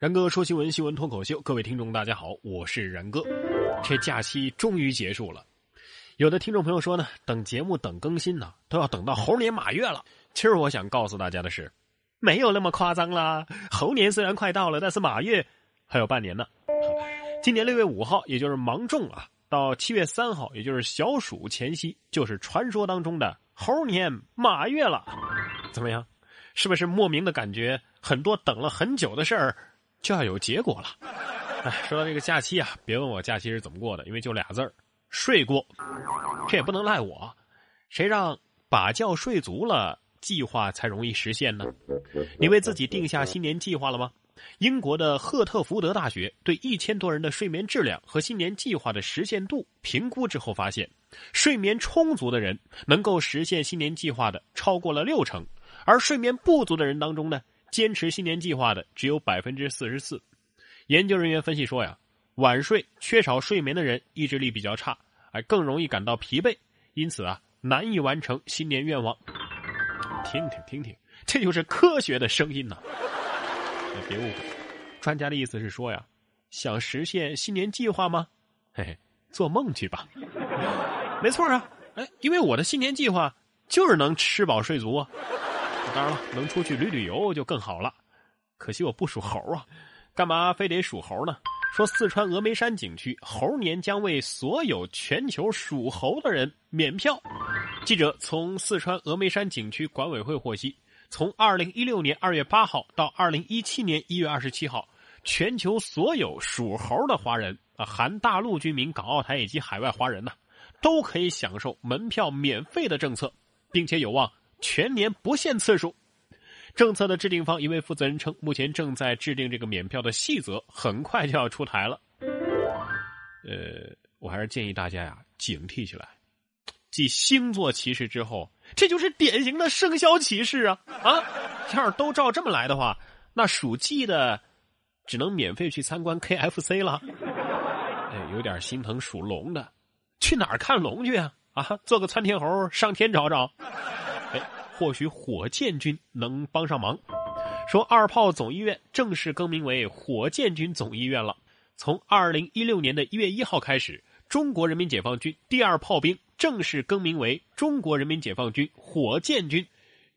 然哥说新闻，新闻脱口秀，各位听众大家好，我是然哥。这假期终于结束了，有的听众朋友说呢，等节目等更新呢，都要等到猴年马月了。其实我想告诉大家的是，没有那么夸张啦。猴年虽然快到了，但是马月还有半年呢。今年六月五号，也就是芒种啊，到七月三号，也就是小暑前夕，就是传说当中的猴年马月了。怎么样？是不是莫名的感觉，很多等了很久的事儿？就要有结果了。哎，说到这个假期啊，别问我假期是怎么过的，因为就俩字儿，睡过。这也不能赖我，谁让把觉睡足了，计划才容易实现呢？你为自己定下新年计划了吗？英国的赫特福德大学对一千多人的睡眠质量和新年计划的实现度评估之后发现，睡眠充足的人能够实现新年计划的超过了六成，而睡眠不足的人当中呢？坚持新年计划的只有百分之四十四。研究人员分析说呀，晚睡、缺少睡眠的人意志力比较差，哎，更容易感到疲惫，因此啊，难以完成新年愿望。听听听听，这就是科学的声音呐！别误会，专家的意思是说呀，想实现新年计划吗？嘿嘿，做梦去吧！没错啊，哎，因为我的新年计划就是能吃饱睡足啊。当然了，能出去旅旅游就更好了。可惜我不属猴啊，干嘛非得属猴呢？说四川峨眉山景区猴年将为所有全球属猴的人免票。记者从四川峨眉山景区管委会获悉，从二零一六年二月八号到二零一七年一月二十七号，全球所有属猴的华人啊，含大陆居民、港澳台以及海外华人呢，都可以享受门票免费的政策，并且有望。全年不限次数，政策的制定方一位负责人称，目前正在制定这个免票的细则，很快就要出台了。呃，我还是建议大家呀，警惕起来。继星座歧视之后，这就是典型的生肖歧视啊！啊，要是都照这么来的话，那属鸡的只能免费去参观 KFC 了。哎，有点心疼属龙的，去哪儿看龙去啊？啊，做个窜天猴上天找找。哎，或许火箭军能帮上忙。说二炮总医院正式更名为火箭军总医院了。从二零一六年的一月一号开始，中国人民解放军第二炮兵正式更名为中国人民解放军火箭军。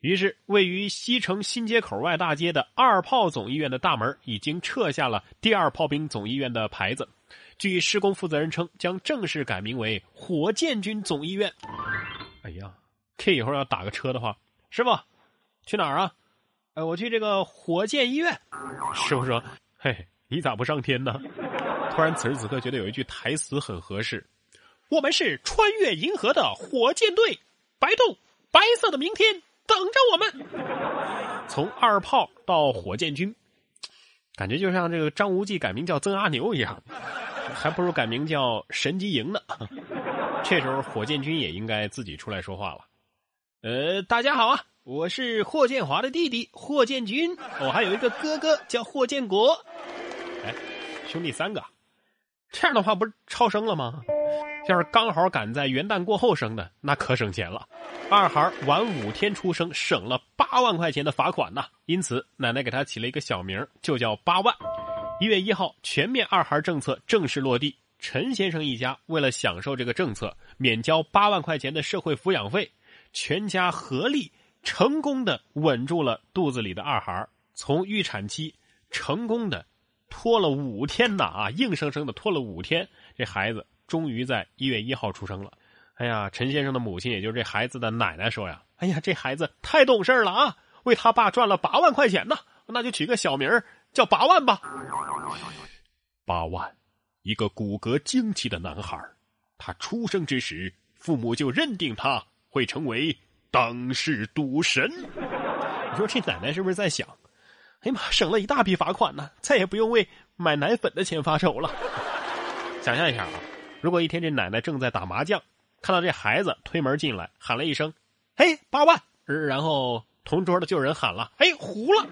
于是，位于西城新街口外大街的二炮总医院的大门已经撤下了第二炮兵总医院的牌子。据施工负责人称，将正式改名为火箭军总医院。哎呀！这以后要打个车的话，师傅，去哪儿啊？哎，我去这个火箭医院。师傅说：“嘿，你咋不上天呢？”突然，此时此刻觉得有一句台词很合适：“我们是穿越银河的火箭队，白洞，白色的明天等着我们。”从二炮到火箭军，感觉就像这个张无忌改名叫曾阿牛一样，还不如改名叫神机营呢。这时候，火箭军也应该自己出来说话了。呃，大家好啊，我是霍建华的弟弟霍建军，我还有一个哥哥叫霍建国。哎，兄弟三个，这样的话不是超生了吗？要是刚好赶在元旦过后生的，那可省钱了。二孩晚五天出生，省了八万块钱的罚款呐。因此，奶奶给他起了一个小名，就叫八万。一月一号，全面二孩政策正式落地，陈先生一家为了享受这个政策，免交八万块钱的社会抚养费。全家合力成功的稳住了肚子里的二孩从预产期成功的拖了五天呐啊，硬生生的拖了五天，这孩子终于在一月一号出生了。哎呀，陈先生的母亲，也就是这孩子的奶奶说呀：“哎呀，这孩子太懂事了啊，为他爸赚了八万块钱呢，那就取个小名叫八万吧。”八万，一个骨骼惊奇的男孩他出生之时，父母就认定他。会成为当世赌神。你说这奶奶是不是在想？哎呀妈，省了一大笔罚款呢，再也不用为买奶粉的钱发愁了。想象一下啊，如果一天这奶奶正在打麻将，看到这孩子推门进来，喊了一声“嘿，八万”，然后同桌的就有人喊了“哎，糊了”。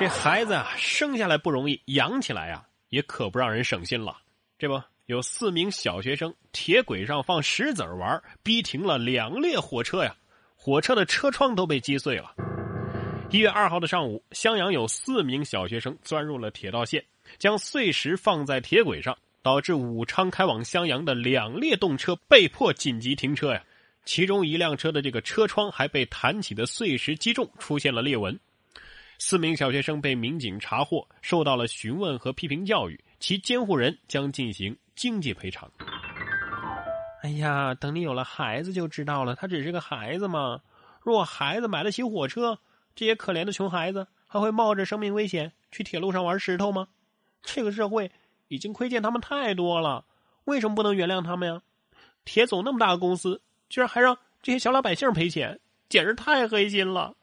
这孩子啊，生下来不容易，养起来呀，也可不让人省心了。这不。有四名小学生铁轨上放石子玩，逼停了两列火车呀！火车的车窗都被击碎了。一月二号的上午，襄阳有四名小学生钻入了铁道线，将碎石放在铁轨上，导致武昌开往襄阳的两列动车被迫紧急停车呀。其中一辆车的这个车窗还被弹起的碎石击中，出现了裂纹。四名小学生被民警查获，受到了询问和批评教育，其监护人将进行经济赔偿。哎呀，等你有了孩子就知道了，他只是个孩子嘛。如果孩子买得起火车，这些可怜的穷孩子还会冒着生命危险去铁路上玩石头吗？这个社会已经亏欠他们太多了，为什么不能原谅他们呀？铁总那么大个公司，居然还让这些小老百姓赔钱，简直太黑心了。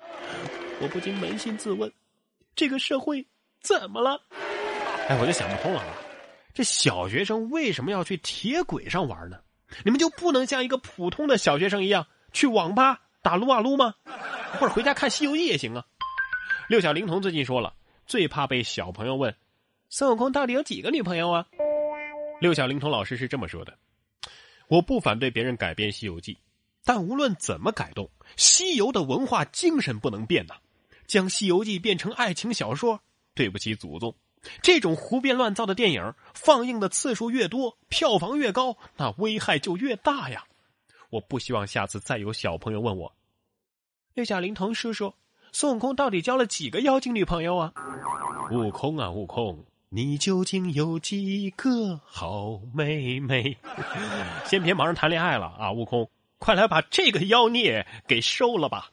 我不禁扪心自问：这个社会怎么了？哎，我就想不通了啊！这小学生为什么要去铁轨上玩呢？你们就不能像一个普通的小学生一样去网吧打撸啊撸吗？或者回家看《西游记》也行啊！六小龄童最近说了，最怕被小朋友问：“孙悟空到底有几个女朋友啊？”六小龄童老师是这么说的：“我不反对别人改编《西游记》，但无论怎么改动，西游的文化精神不能变呐。将《西游记》变成爱情小说，对不起祖宗。这种胡编乱造的电影，放映的次数越多，票房越高，那危害就越大呀！我不希望下次再有小朋友问我。”六小龄童叔叔，孙悟空到底交了几个妖精女朋友啊？悟空啊，悟空，你究竟有几个好妹妹？先别忙着谈恋爱了啊，悟空，快来把这个妖孽给收了吧！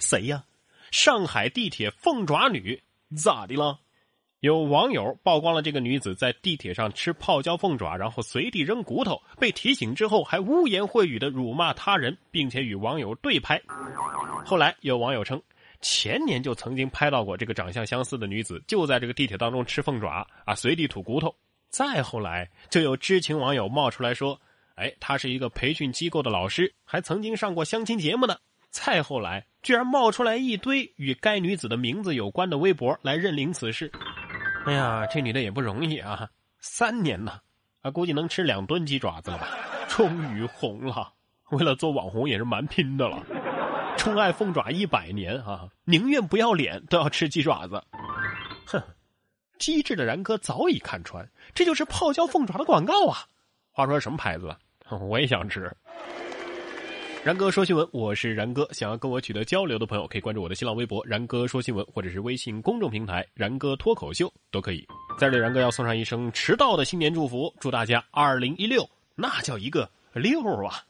谁呀？上海地铁凤爪女，咋的了？有网友曝光了这个女子在地铁上吃泡椒凤爪，然后随地扔骨头，被提醒之后还污言秽语的辱骂他人，并且与网友对拍。后来有网友称，前年就曾经拍到过这个长相相似的女子，就在这个地铁当中吃凤爪啊，随地吐骨头。再后来就有知情网友冒出来说，哎，她是一个培训机构的老师，还曾经上过相亲节目呢。再后来居然冒出来一堆与该女子的名字有关的微博来认领此事。哎呀，这女的也不容易啊，三年呢，啊，估计能吃两吨鸡爪子了吧？终于红了，为了做网红也是蛮拼的了。宠爱凤爪一百年啊，宁愿不要脸都要吃鸡爪子。哼，机智的然哥早已看穿，这就是泡椒凤爪的广告啊。话说什么牌子？我也想吃。然哥说新闻，我是然哥。想要跟我取得交流的朋友，可以关注我的新浪微博“然哥说新闻”，或者是微信公众平台“然哥脱口秀”都可以。在这里，然哥要送上一声迟到的新年祝福，祝大家二零一六那叫一个六啊！